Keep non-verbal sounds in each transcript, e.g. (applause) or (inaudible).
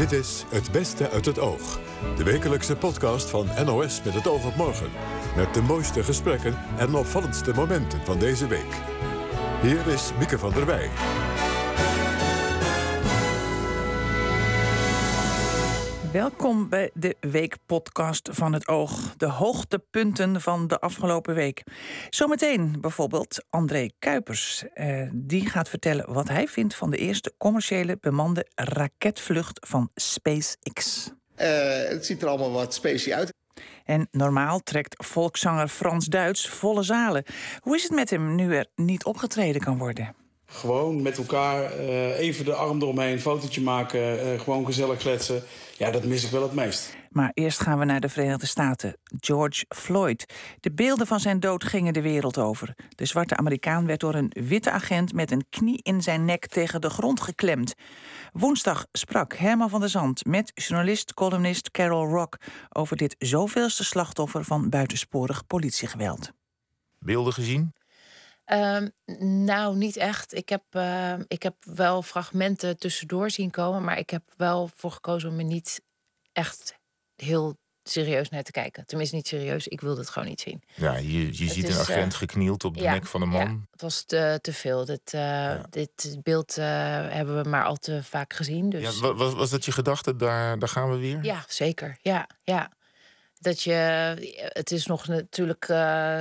Dit is Het Beste uit het Oog. De wekelijkse podcast van NOS met het oog op morgen. Met de mooiste gesprekken en opvallendste momenten van deze week. Hier is Mieke van der Wij. Welkom bij de Weekpodcast van het Oog. De hoogtepunten van de afgelopen week. Zometeen bijvoorbeeld André Kuipers. Eh, die gaat vertellen wat hij vindt van de eerste commerciële bemande raketvlucht van SpaceX. Uh, het ziet er allemaal wat specie uit. En normaal trekt volkszanger Frans Duits volle zalen. Hoe is het met hem nu er niet opgetreden kan worden? Gewoon met elkaar uh, even de arm eromheen, een fotootje maken, uh, gewoon gezellig kletsen. Ja, dat mis ik wel het meest. Maar eerst gaan we naar de Verenigde Staten. George Floyd. De beelden van zijn dood gingen de wereld over. De zwarte Amerikaan werd door een witte agent met een knie in zijn nek tegen de grond geklemd. Woensdag sprak Herman van der Zand met journalist, columnist Carol Rock over dit zoveelste slachtoffer van buitensporig politiegeweld. Beelden gezien? Uh, nou, niet echt. Ik heb, uh, ik heb wel fragmenten tussendoor zien komen, maar ik heb wel voor gekozen om er niet echt heel serieus naar te kijken. Tenminste, niet serieus. Ik wilde het gewoon niet zien. Ja, je, je ziet is, een agent uh, geknield op de ja, nek van een man. Ja, het was te, te veel. Dit, uh, ja. dit beeld uh, hebben we maar al te vaak gezien. Dus... Ja, was, was dat je gedachte? Daar, daar gaan we weer? Ja, zeker. Ja, ja dat je, het is nog natuurlijk, uh,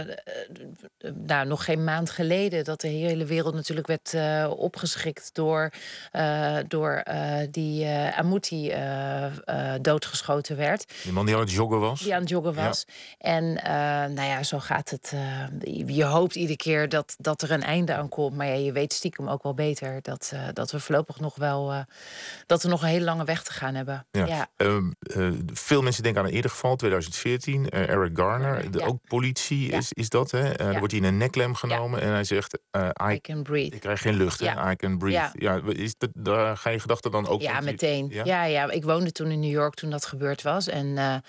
nou, nog geen maand geleden dat de hele wereld natuurlijk werd uh, opgeschrikt door, uh, door die Amouti doodgeschoten werd. Die man die aan het joggen was? Die aan het joggen was. Ja. En nou ja, zo gaat het. je hoopt iedere keer dat, dat er een einde aan komt. Maar ja, je weet stiekem ook wel beter dat, dat we voorlopig nog wel, dat we nog een hele lange weg te gaan hebben. Ja. ja. Ehm, veel mensen denken aan een eerder geval, 2000 2014. Uh, Eric Garner, de, ja. ook politie ja. is, is dat. Hè? Dan wordt hij in een neklem genomen en hij zegt... Uh, I, I, can breathe. Ik krijg geen lucht, hè? I can breathe. Ja. is dat, daar ga je gedachten dan ook... Ja, meteen. Ja? Ja, ik woonde toen in New York toen dat gebeurd was. En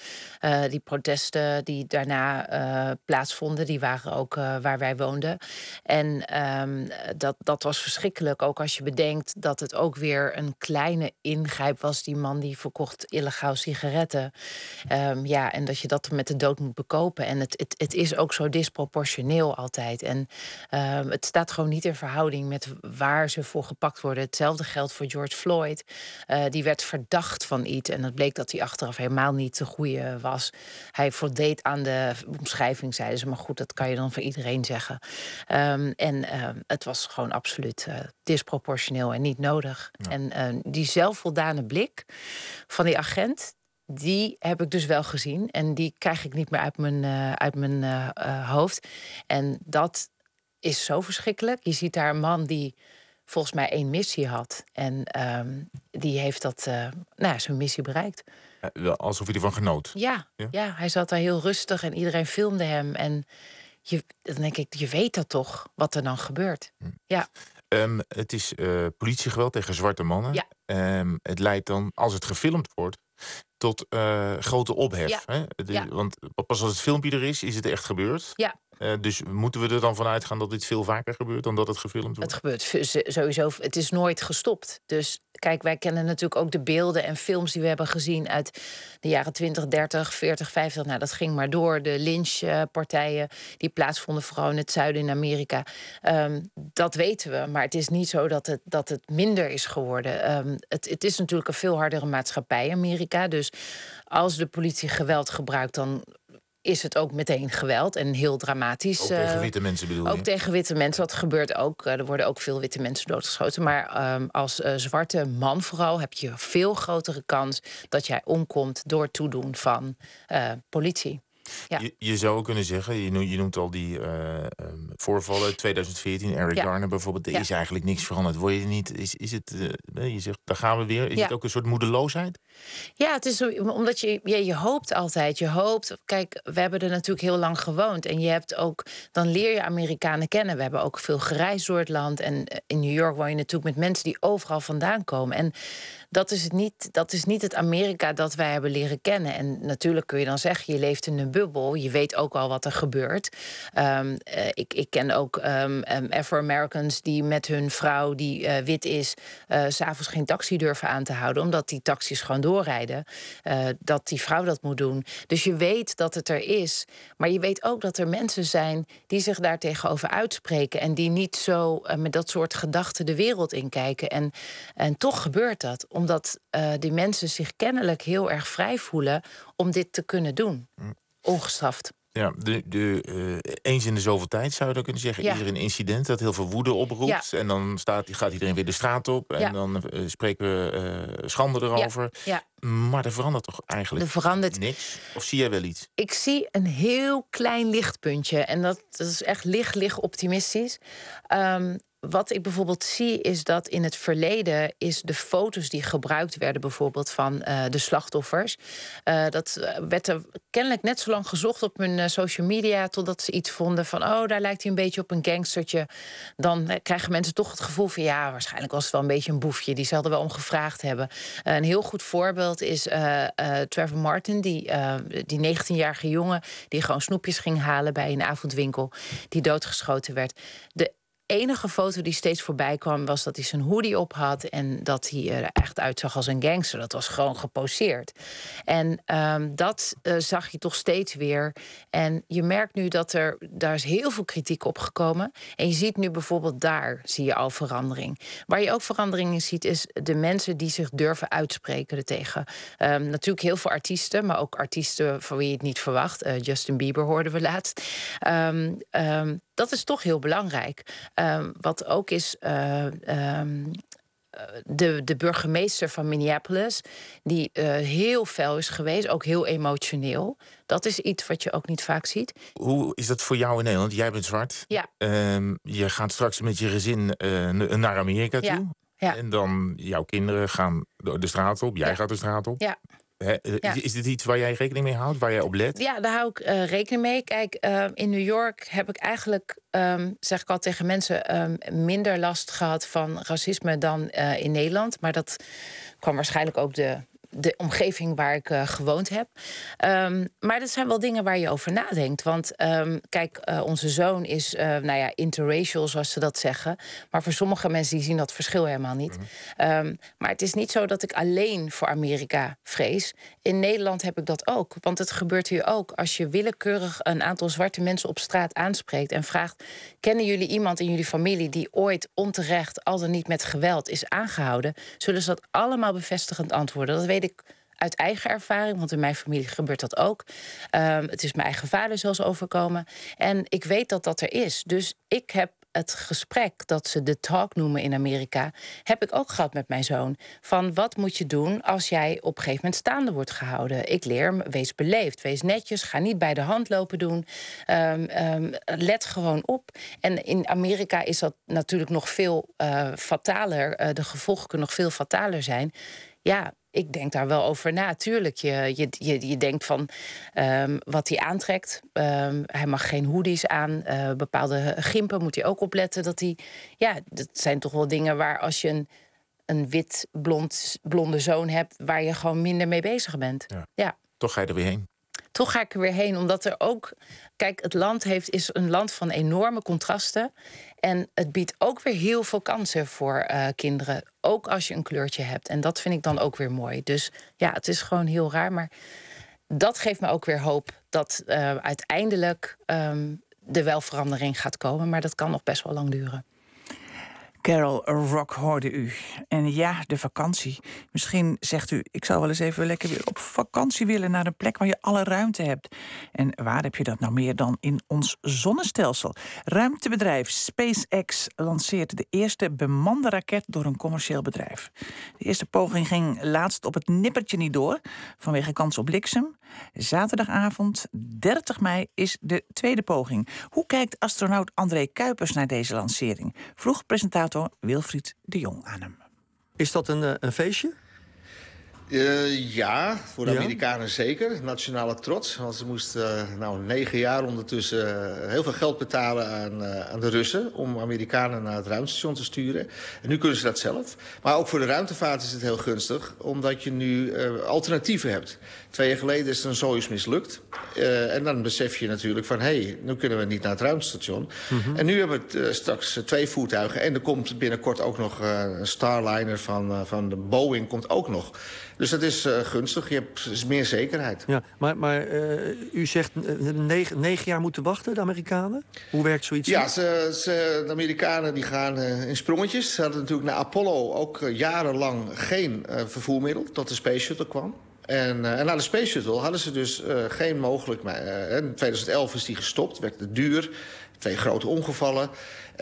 die protesten die daarna plaatsvonden, die waren ook waar wij woonden. En um, dat, dat was verschrikkelijk. Ook als je bedenkt dat het ook weer een kleine ingrijp was. Die man die verkocht illegaal sigaretten. Um, ja, en dat je dat met de dood moet bekopen. En het, het, het is ook zo disproportioneel altijd. En uh, het staat gewoon niet in verhouding met waar ze voor gepakt worden. Hetzelfde geldt voor George Floyd. Uh, die werd verdacht van iets. En het bleek dat hij achteraf helemaal niet de goede was. Hij voldeed aan de omschrijving, zeiden ze. Maar goed, dat kan je dan voor iedereen zeggen. Um, en uh, het was gewoon absoluut uh, disproportioneel en niet nodig. Ja. En die zelfvoldane blik van die agent die heb ik dus wel gezien. En die krijg ik niet meer uit mijn, uh, uit mijn uh, uh, hoofd. En dat is zo verschrikkelijk. Je ziet daar een man die volgens mij één missie had. En um, die heeft dat, nou, zijn missie bereikt. alsof hij ervan genoot. Ja, ja, ja? hij zat daar heel rustig en iedereen filmde hem. En je, dan denk ik, je weet dat toch, wat er dan gebeurt. Hm. Ja. Um, het is politiegeweld tegen zwarte mannen. Ja. Um, het leidt dan, als het gefilmd wordt, tot uh, grote ophef. Ja. Hè? De, Ja. Want pas als het filmpje er is, is het echt gebeurd. Ja. Uh, dus moeten we er dan vanuit gaan dat dit veel vaker gebeurt dan dat het gefilmd wordt? Het gebeurt sowieso. Het is nooit gestopt. Dus kijk, wij kennen natuurlijk ook de beelden en films die we hebben gezien uit de jaren 20, 30, 40, 50. Nou, dat ging maar door. De lynchpartijen die plaatsvonden vooral in het zuiden in Amerika. Um, dat weten we. Maar het is niet zo dat het, dat het minder is geworden. Um, het, het is natuurlijk een veel hardere maatschappij, Amerika. Dus als de politie geweld gebruikt, dan is het ook meteen geweld en heel dramatisch. Ook tegen uh, witte mensen bedoel Ook tegen witte mensen. Dat gebeurt ook. Uh, er worden ook veel witte mensen doodgeschoten. Maar um, als uh, zwarte man vooral heb je veel grotere kans dat jij omkomt door toedoen van uh, politie. Ja. Je, je, zou kunnen zeggen, je noemt, je noemt al die uh, voorvallen, 2014, Eric Ja. Garner bijvoorbeeld, er Ja. is eigenlijk niks veranderd. Word je niet, is, is het, uh, je zegt, daar gaan we weer, is het ook een soort moedeloosheid? Ja, het is omdat je, je, je hoopt altijd. Je hoopt. Kijk, we hebben er natuurlijk heel lang gewoond. En je hebt ook. Dan leer je Amerikanen kennen. We hebben ook veel gereisd door het land. En in New York woon je natuurlijk met mensen die overal vandaan komen. En dat is, niet, dat is niet het Amerika dat wij hebben leren kennen. En natuurlijk kun je dan zeggen, je leeft in een bubbel. Je weet ook al wat er gebeurt. Um, ik, ik ken ook um, Afro-Americans die met hun vrouw, die uh, wit is, uh, s'avonds geen taxi durven aan te houden. Omdat die taxis gewoon doorrijden. Dat die vrouw dat moet doen. Dus je weet dat het er is. Maar je weet ook dat er mensen zijn die zich daar tegenover uitspreken. En die niet zo met dat soort gedachten de wereld inkijken. En, en toch gebeurt dat omdat uh, die mensen zich kennelijk heel erg vrij voelen om dit te kunnen doen. Mm. Ongestraft. Ja, de, de, uh, eens in de zoveel tijd zou je dan kunnen zeggen. Ja. Is er een incident dat heel veel woede oproept. En dan staat, gaat iedereen weer de straat op. En dan uh, spreken we schande erover. Maar er verandert toch eigenlijk er verandert... niks? Of zie jij wel iets? Ik zie een heel klein lichtpuntje. En dat, dat is echt licht, licht optimistisch. Um, wat ik bijvoorbeeld zie is dat in het verleden is de foto's die gebruikt werden, bijvoorbeeld van uh, de slachtoffers, uh, dat eh, werd er kennelijk net zo lang gezocht op hun social media totdat ze iets vonden van oh daar lijkt hij een beetje op een gangstertje. Dan krijgen mensen toch het gevoel van ja waarschijnlijk was het wel een beetje een boefje. Die zouden wel om gevraagd hebben. een heel goed voorbeeld is Trevor Martin, die, die 19-jarige jongen die gewoon snoepjes ging halen bij een avondwinkel, die doodgeschoten werd. De enige foto die steeds voorbij kwam was dat hij zijn hoodie op had en dat hij er echt uitzag als een gangster. Dat was gewoon geposeerd. En um, dat uh, zag je toch steeds weer. En je merkt nu dat er daar is heel veel kritiek op gekomen. En je ziet nu bijvoorbeeld daar zie je al verandering. Waar je ook verandering in ziet, is de mensen die zich durven uitspreken ertegen. Um, natuurlijk heel veel artiesten, maar ook artiesten van wie je het niet verwacht. Uh, Justin Bieber hoorden we laatst. Um, dat is toch heel belangrijk. Um, wat ook is. Uh, um, de, de burgemeester van Minneapolis, die uh, heel fel is geweest, ook heel emotioneel. Dat is iets wat je ook niet vaak ziet. Hoe is dat voor jou in Nederland? Jij bent zwart. Ja. Um, je gaat straks met je gezin uh, naar Amerika toe. Ja. Ja. En dan jouw kinderen gaan de straat op, jij ja. gaat de straat op. Ja. Eh, is dit iets waar jij rekening mee houdt, waar jij op let? Ja, daar hou ik uh, rekening mee. Kijk, uh, in New York heb ik eigenlijk, um, zeg ik al tegen mensen, um, minder last gehad van racisme dan in Nederland. Maar dat kwam waarschijnlijk ook de de omgeving waar ik uh, gewoond heb. Um, maar dat zijn wel dingen waar je over nadenkt. Want um, kijk, uh, onze zoon is uh, nou ja, interracial, zoals ze dat zeggen. Maar voor sommige mensen die zien dat verschil helemaal niet. -hmm. um, maar het is niet zo dat ik alleen voor Amerika vrees. In Nederland heb ik dat ook. Want het gebeurt hier ook. Als je willekeurig een aantal zwarte mensen op straat aanspreekt en vraagt: kennen jullie iemand in jullie familie die ooit onterecht, al dan niet met geweld, is aangehouden? Zullen ze dat allemaal bevestigend antwoorden? Dat weet ik uit eigen ervaring, want in mijn familie gebeurt dat ook. Um, het is mijn eigen vader zelfs overkomen. En ik weet dat dat er is. Dus ik heb het gesprek dat ze de talk noemen in Amerika, heb ik ook gehad met mijn zoon. Van wat moet je doen als jij op een gegeven moment staande wordt gehouden? Ik leer hem, wees beleefd, wees netjes, ga niet bij de hand lopen doen. Um, um, let gewoon op. En in Amerika is dat natuurlijk nog veel uh, fataler. Uh, de gevolgen kunnen nog veel fataler zijn. Ja, ik denk daar wel over na. Tuurlijk, je, je, je, je denkt van um, wat hij aantrekt. Um, hij mag geen hoodies aan. Uh, bepaalde gimpen moet hij ook opletten. Dat hij, ja, dat zijn toch wel dingen waar als je een, een wit blond, blonde zoon hebt... waar je gewoon minder mee bezig bent. Ja. ja. Toch ga je er weer heen toch ga ik er weer heen. Omdat er ook. Kijk, het land heeft, is een land van enorme contrasten. En het biedt ook weer heel veel kansen voor uh, kinderen. Ook als je een kleurtje hebt. En dat vind ik dan ook weer mooi. Dus ja, het is gewoon heel raar. Maar dat geeft me ook weer hoop dat uh, uiteindelijk um, er wel verandering gaat komen. Maar dat kan nog best wel lang duren. Carol Rock hoorde u. En ja, de vakantie. Misschien zegt u, ik zou wel eens even lekker weer op vakantie willen... naar een plek waar je alle ruimte hebt. En waar heb je dat nou meer dan in ons zonnestelsel? Ruimtebedrijf SpaceX lanceert de eerste bemande raket... door een commercieel bedrijf. De eerste poging ging laatst op het nippertje niet door... vanwege kans op bliksem. Zaterdagavond, 30 mei, is de tweede poging. Hoe kijkt astronaut André Kuipers naar deze lancering? Vroeg presentator Wilfried de Jong aan hem. Is dat een, eh, een feestje? Uh, ja, voor de Amerikanen zeker. Nationale trots. Want ze moesten uh, nou, negen jaar ondertussen uh, heel veel geld betalen aan, aan, de Russen... om Amerikanen naar het ruimtestation te sturen. En nu kunnen ze dat zelf. Maar ook voor de ruimtevaart is het heel gunstig... omdat je nu alternatieven hebt. Twee jaar geleden is een Soyuz mislukt. en dan besef je natuurlijk van... hé, hey, nu kunnen we niet naar het ruimtestation. -hmm. En nu hebben we straks twee voertuigen. En er komt binnenkort ook nog een Starliner van, van de Boeing komt ook nog... Dus dat is uh, gunstig. Je hebt meer zekerheid. Ja, maar, maar uh, u zegt uh, negen, negen, jaar moeten wachten, de Amerikanen? Hoe werkt zoiets? Ja, ze, ze, de Amerikanen die gaan in sprongetjes. Ze hadden natuurlijk naar Apollo ook jarenlang geen vervoermiddel... tot de Space Shuttle kwam. En, en na de Space Shuttle hadden ze dus geen mogelijk... in 2011 is die gestopt, werd het duur. Twee grote ongevallen.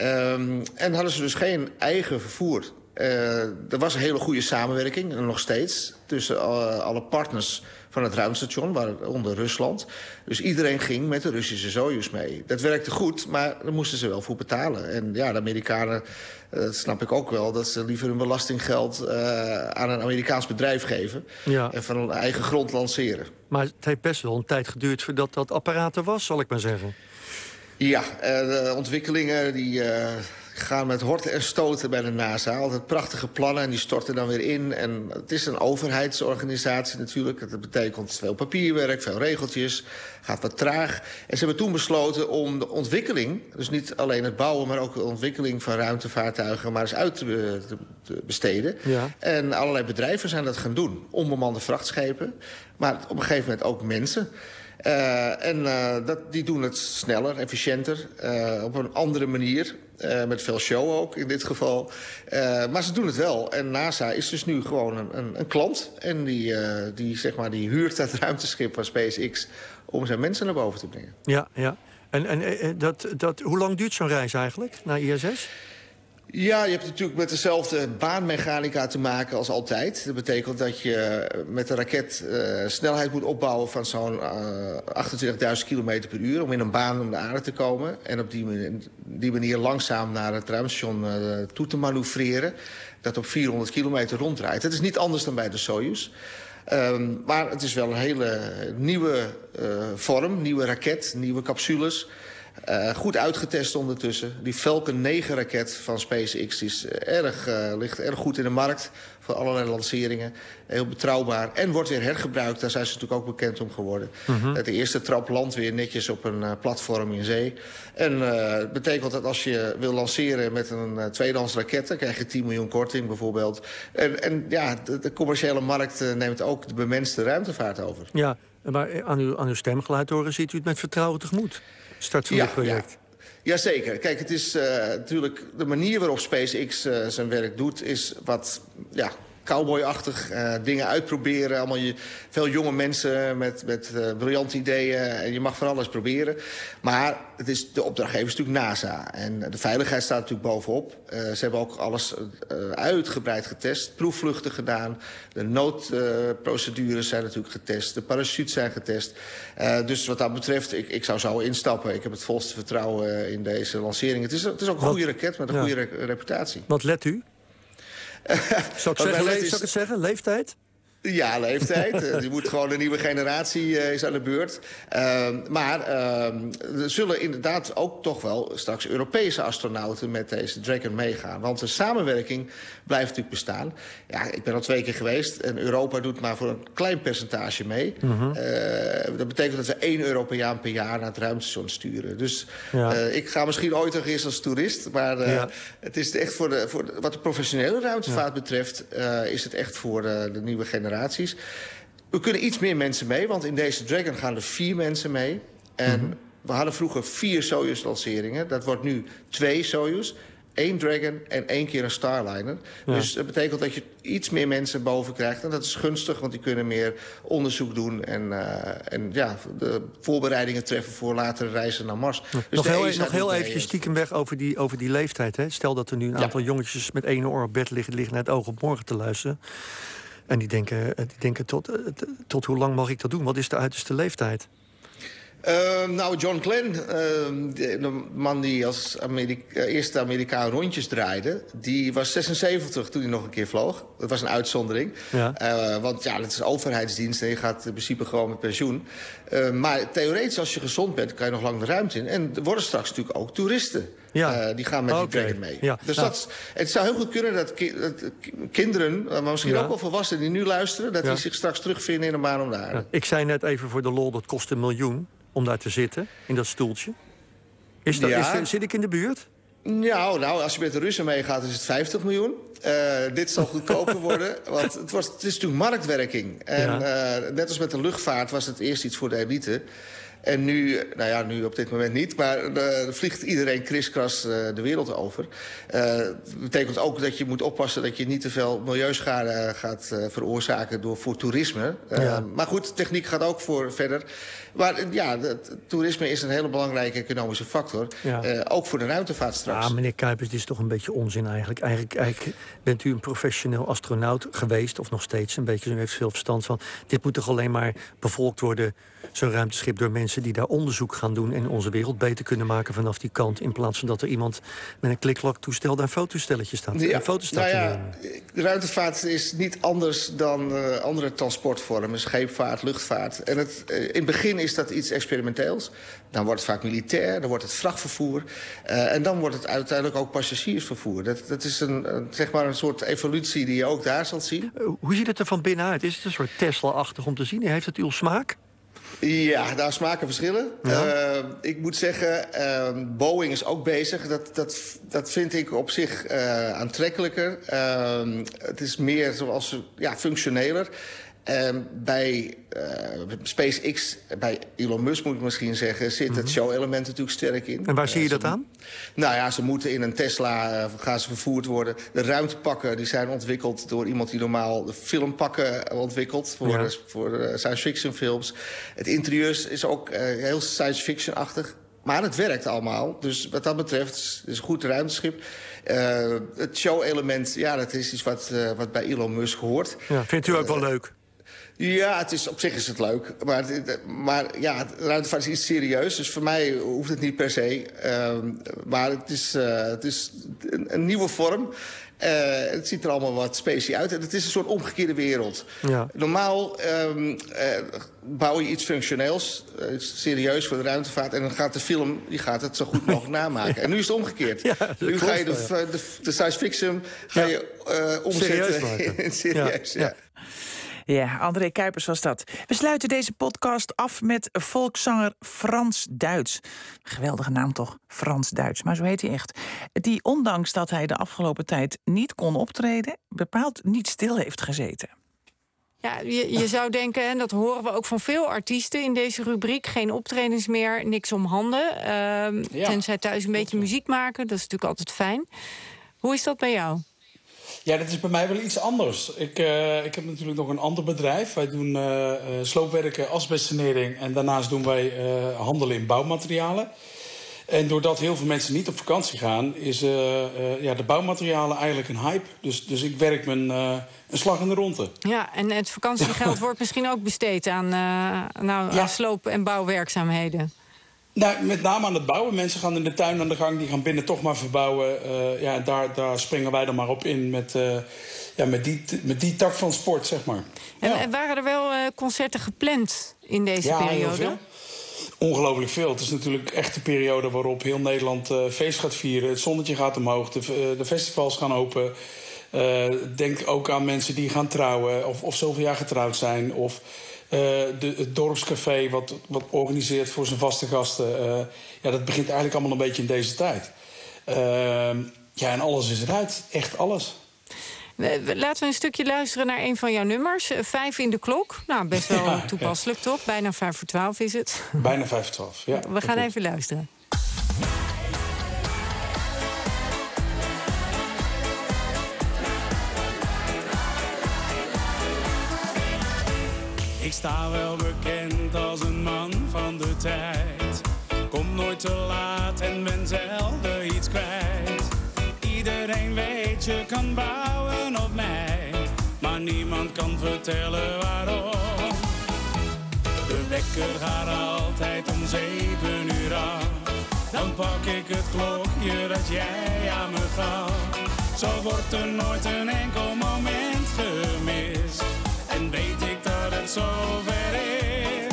Um, en hadden ze dus geen eigen vervoer er was een hele goede samenwerking, en nog steeds... tussen alle, alle partners van het ruimstation, waaronder Rusland. Dus iedereen ging met de Russische Soyuz mee. Dat werkte goed, maar daar moesten ze wel voor betalen. En ja, de Amerikanen, uh, dat snap ik ook wel... dat ze liever hun belastinggeld uh, aan een Amerikaans bedrijf geven... Ja. en van hun eigen grond lanceren. Maar het heeft best wel een tijd geduurd voordat dat apparaat er was, zal ik maar zeggen. Ja, de ontwikkelingen die gaan met horten en stoten bij de NASA. Altijd prachtige plannen en die storten dan weer in. En het is een overheidsorganisatie natuurlijk. Dat betekent veel papierwerk, veel regeltjes. Gaat wat traag. En ze hebben toen besloten om de ontwikkeling... dus niet alleen het bouwen, maar ook de ontwikkeling van ruimtevaartuigen... maar eens uit te, besteden. Ja. En allerlei bedrijven zijn dat gaan doen. Onbemande vrachtschepen. Maar op een gegeven moment ook mensen... Uh, en uh, dat, die doen het sneller, efficiënter, uh, op een andere manier. met veel show ook in dit geval. maar ze doen het wel. En NASA is dus nu gewoon een, een, een klant. En die, die, zeg maar, die huurt dat (laughs) ruimteschip van SpaceX... om zijn mensen naar boven te brengen. Ja, ja. En, en dat, dat, hoe lang duurt zo'n reis eigenlijk naar ISS? Ja, je hebt natuurlijk met dezelfde baanmechanica te maken als altijd. Dat betekent dat je met een raket uh, snelheid moet opbouwen van zo'n uh, 28.000 km per uur... om in een baan om de aarde te komen. En op die manier, langzaam naar het ruimstation uh, toe te manoeuvreren. Dat op 400 kilometer ronddraait. Het is niet anders dan bij de Soyuz. Um, maar het is wel een hele nieuwe vorm, nieuwe raket, nieuwe capsules... Uh, goed uitgetest ondertussen. Die Falcon 9-raket van SpaceX is erg, uh, ligt erg goed in de markt... voor allerlei lanceringen. Heel betrouwbaar. En wordt weer hergebruikt. Daar zijn ze natuurlijk ook bekend om geworden. Mm -hmm. uh, de eerste trap landt weer netjes op een platform in zee. En het betekent dat als je wil lanceren met een tweedehands raket... dan krijg je 10 miljoen korting bijvoorbeeld. En, en ja, de, de commerciële markt neemt ook de bemenste ruimtevaart over. Ja, maar aan uw, aan uw stemgeluid horen ziet u het met vertrouwen tegemoet start van ja, dit project. Ja. Jazeker. Kijk, het is uh, natuurlijk de manier waarop SpaceX uh, zijn werk doet... is wat ja, cowboyachtig uh, dingen uitproberen. Allemaal je, veel jonge mensen met, met uh, briljante ideeën. En je mag van alles proberen. Maar het is, de opdrachtgever is natuurlijk NASA. En de veiligheid staat natuurlijk bovenop. Uh, ze hebben ook alles uitgebreid getest. Proefvluchten gedaan. De noodprocedures zijn natuurlijk getest. De parachutes zijn getest. dus wat dat betreft, ik, ik zou zo instappen. Ik heb het volste vertrouwen in deze lancering. Het is, het is ook een goede raket met een ja. goede re reputatie. Wat let u? Zal ik, zeggen, le- is... ik het zeggen? Leeftijd? Ja, leeftijd. Je moet gewoon een nieuwe generatie uh, is aan de beurt. Uh, maar uh, er zullen inderdaad ook toch wel straks Europese astronauten met deze Dragon meegaan. Want de samenwerking blijft natuurlijk bestaan. Ja, ik ben al twee keer geweest en Europa doet maar voor een klein percentage mee. -huh. dat betekent dat we één Europeaan per jaar naar het ruimtestation sturen. Dus ja. ik ga misschien ooit nog eens als toerist. Maar ja. het is echt voor, de, voor de, wat de professionele ruimtevaart ja. betreft... is het echt voor de, de nieuwe generatie generaties. We kunnen iets meer mensen mee, want in deze Dragon gaan er vier mensen mee. En mm -hmm. we hadden vroeger vier Soyuz-lanceringen. Dat wordt nu twee Soyuz. één Dragon en één keer een Starliner. Ja. Dus dat betekent dat je iets meer mensen boven krijgt. En dat is gunstig, want die kunnen meer onderzoek doen... en, uh, en ja, de voorbereidingen treffen voor latere reizen naar Mars. Ja. Dus nog heel, e nog heel eventjes stiekem weg over die, over die leeftijd. Hè? Stel dat er nu een aantal jongetjes met één oor op bed liggen... liggen naar het oog op morgen te luisteren. En die denken, die denken tot, tot hoe lang mag ik dat doen? Wat is de uiterste leeftijd? Ehm, nou, John Glenn, ehm, de, man die als Amerika eerste Amerikaan rondjes draaide... die was 76 toen hij nog een keer vloog. Dat was een uitzondering. Ja. want ja, het is overheidsdienst en je gaat in principe gewoon met pensioen. Ehm, maar theoretisch, als je gezond bent, kan je nog lang de ruimte in. En er worden straks natuurlijk ook toeristen. Ja. die gaan met die Dragon mee. Ja. Dus dat, het zou heel goed kunnen dat, kinderen, maar misschien ook wel volwassenen die nu luisteren... dat die zich straks terugvinden in een maan om de aarde. Ik zei net even voor de lol, dat kost een miljoen om daar te zitten, in dat stoeltje? Is dat, is, zit ik in de buurt? Nou, nou, als je met de Russen meegaat, is het 50 miljoen. Uh, dit zal goedkoper (laughs) worden, want het, was, het is natuurlijk marktwerking. En uh, net als met de luchtvaart was het eerst iets voor de elite. En nu, nou ja, nu op dit moment niet, maar uh, vliegt iedereen kriskras uh, de wereld over. Uh, dat betekent ook dat je moet oppassen dat je niet te veel milieuschade gaat veroorzaken door, voor toerisme. Ja. Maar goed, techniek gaat ook voor verder. Maar ja, toerisme is een hele belangrijke economische factor. Ja. ook voor de ruimtevaart straks. Ja, meneer Kuipers, dit is toch een beetje onzin eigenlijk. Eigenlijk, eigenlijk bent u een professioneel astronaut geweest, of nog steeds een beetje, u heeft veel verstand van. Dit moet toch alleen maar bevolkt worden zo'n ruimteschip door mensen die daar onderzoek gaan doen en onze wereld beter kunnen maken vanaf die kant. In plaats van dat er iemand met een klikklak-toestel daar een fotostelletje staat. Ja, foto's nou ja, de ruimtevaart is niet anders dan uh, andere transportvormen, scheepvaart, luchtvaart. En het, uh, in het begin is dat iets experimenteels. Dan wordt het vaak militair, dan wordt het vrachtvervoer. Uh, en dan wordt het uiteindelijk ook passagiersvervoer. Dat, dat is een, een, zeg maar een soort evolutie die je ook daar zult zien. hoe ziet het er van binnenuit? Is het een soort Tesla-achtig om te zien? Heeft het uw smaak? Ja, daar smaken verschillen. Uh, ik moet zeggen, uh, Boeing is ook bezig. Dat, dat, dat vind ik op zich uh, aantrekkelijker. Ehm, het is meer zoals, ja, functioneler. Uh, bij uh, SpaceX, bij Elon Musk moet ik misschien zeggen... zit het mhm. show-element natuurlijk sterk in. En waar zie je dat aan? Nou ja, ze moeten in een Tesla uh, gaan ze vervoerd worden. De ruimtepakken die zijn ontwikkeld door iemand die normaal filmpakken ontwikkelt... voor, ja. voor science fiction films. Het interieur is ook heel science fiction-achtig. Maar het werkt allemaal. Dus wat dat betreft is het een goed ruimteschip. Uh, het show-element, ja, dat is iets wat, uh, wat bij Elon Musk hoort. Ja, vindt u ook wel leuk? Ja, het is, op zich is het leuk. Maar, maar ja, ruimtevaart is iets serieus. Dus voor mij hoeft het niet per se. Uh, maar het is, uh, het is een, een nieuwe vorm. Uh, het ziet er allemaal wat specie uit. En het is een soort omgekeerde wereld. Ja. Normaal um, uh, bouw je iets functioneels, iets serieus voor de ruimtevaart... en dan gaat de film die gaat het zo goed (laughs) mogelijk namaken. En nu is het omgekeerd. Ja, nu ga je de, de, de, science fiction ga je, omzetten serieus (laughs) in serieus. ja. Ja, André Kuipers was dat. We sluiten deze podcast af met volkszanger Frans Duits. Geweldige naam toch, Frans Duits, maar zo heet hij echt. Die ondanks dat hij de afgelopen tijd niet kon optreden... bepaald niet stil heeft gezeten. Ja, je, je zou denken, en dat horen we ook van veel artiesten in deze rubriek... geen optredens meer, niks om handen. Uh, ja, tenzij thuis een beetje muziek maken, dat is natuurlijk altijd fijn. Hoe is dat bij jou? Ja, dat is bij mij wel iets anders. Ik, uh, ik heb natuurlijk nog een ander bedrijf. Wij doen uh, sloopwerken, asbestsanering... en daarnaast doen wij uh, handelen in bouwmaterialen. En doordat heel veel mensen niet op vakantie gaan... is ja, de bouwmaterialen eigenlijk een hype. Dus, dus ik werk mijn een slag in de ronde. Ja, en het vakantiegeld (laughs) wordt misschien ook besteed aan, nou, ja. aan sloop- en bouwwerkzaamheden. Nou, met name aan het bouwen. Mensen gaan in de tuin aan de gang, die gaan binnen toch maar verbouwen. Uh, ja, daar, daar springen wij dan maar op in met, uh, ja, met, die, met die tak van sport, zeg maar. En, ja. waren er wel uh, concerten gepland in deze ja, periode? Ongelooflijk veel. Het is natuurlijk echt de periode waarop heel Nederland feest gaat vieren. Het zonnetje gaat omhoog, de, de festivals gaan open. denk ook aan mensen die gaan trouwen of, of zoveel jaar getrouwd zijn. Of de, het dorpscafé wat, wat organiseert voor zijn vaste gasten. Uh, ja, dat begint eigenlijk allemaal een beetje in deze tijd. Uh, ja, en alles is eruit. Echt alles. Laten we een stukje luisteren naar een van jouw nummers. Vijf in de klok. Nou, best (laughs) wel ja, toepasselijk, ja. toch? Bijna vijf voor twaalf is het. Bijna vijf voor twaalf, ja. We gaan even luisteren. Ik sta wel bekend als een man van de tijd. Kom nooit te laat en ben zelden iets kwijt. Iedereen weet je kan bouwen op mij, maar niemand kan vertellen waarom. De wekker gaat altijd om zeven uur af. Dan pak ik het klokje dat jij aan me gaf. Zo wordt er nooit een enkel moment gemist. Zover is.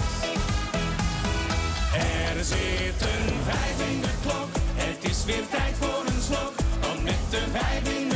Er zit een vijf in de klok. Het is weer tijd voor een slok. Want met de vijf in de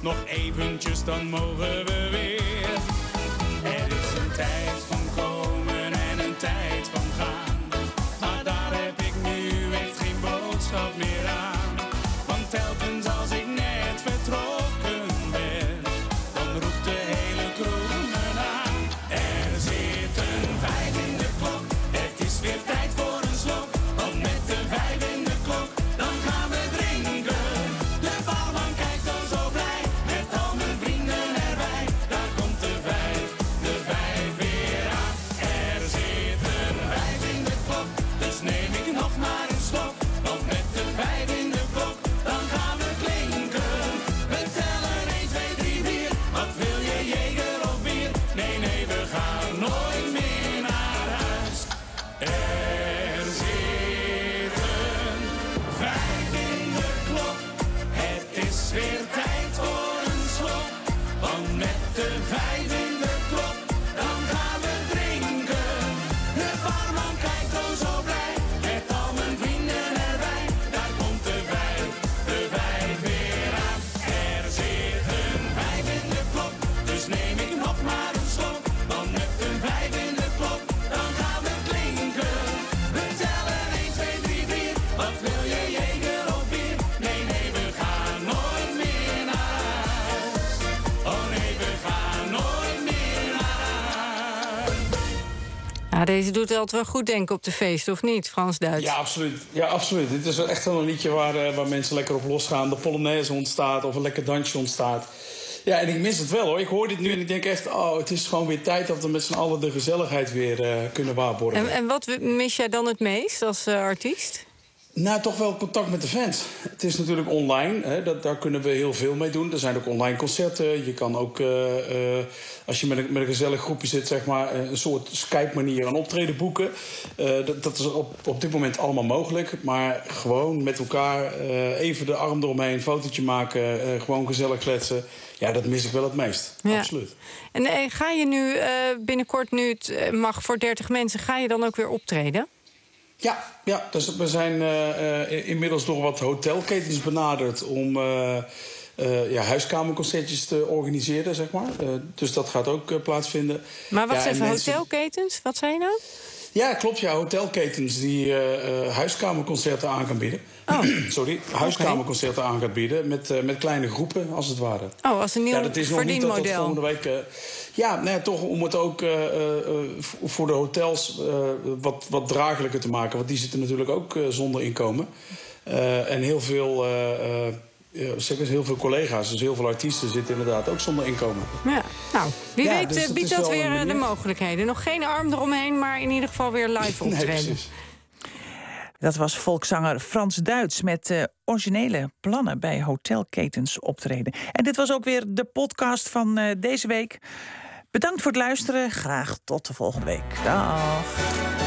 Nog eventjes, dan mogen we weer. Er is een tijd van deze doet altijd wel goed denken op de feest, of niet, Frans-Duits? Ja, absoluut. Ja, absoluut. Dit is echt wel een liedje waar, eh, waar mensen lekker op losgaan. De Polonaise ontstaat of een lekker dansje ontstaat. Ja, en ik mis het wel hoor. Ik hoor dit nu en ik denk echt, oh, het is gewoon weer tijd dat we met z'n allen de gezelligheid weer eh, kunnen waarborgen. En, en wat mis jij dan het meest als eh, artiest? Nou, toch wel contact met de fans. Het is natuurlijk online, hè, dat, daar kunnen we heel veel mee doen. Er zijn ook online concerten. Je kan ook, eh, eh, als je met een, met een gezellig groepje zit, zeg maar, eh, een soort Skype-manier een optreden boeken. Eh, dat, dat is op, op dit moment allemaal mogelijk. Maar gewoon met elkaar eh, even de arm eromheen, een fotootje maken, eh, gewoon gezellig kletsen. Ja, dat mis ik wel het meest. Ja. Absoluut. En ga je nu eh, binnenkort, nu het mag voor 30 mensen, ga je dan ook weer optreden? Ja, ja dus we zijn eh, eh, inmiddels door wat hotelketens benaderd om eh, ja, huiskamerconcertjes te organiseren, zeg maar. Dus dat gaat ook plaatsvinden. Maar wacht Ja, en even, mensen- hotelketens, wat zei je nou? Ja, klopt. Ja, hotelketens die eh, eh, huiskamerconcerten aan gaan bieden. (clears throat) Sorry, huiskamerconcerten aan gaat bieden met, eh, met kleine groepen, als het ware. Oh, als een nieuw Ja, dat is nog niet dat volgende week... ja, nee, toch om het ook voor de hotels wat, wat draaglijker te maken. Want die zitten natuurlijk ook zonder inkomen. En heel veel, ja, eens, heel veel collega's, dus heel veel artiesten zitten inderdaad ook zonder inkomen. Ja, nou, wie Ja, weet dus eh, dat biedt dat weer eh, de mogelijkheden. Nog geen arm eromheen, maar in ieder geval weer live (laughs) Nee, optreden. precies. Dat was volkszanger Frans Duits met eh, originele plannen bij hotelketens optreden. En dit was ook weer de podcast van eh, deze week. Bedankt voor het luisteren. Graag tot de volgende week. Dag.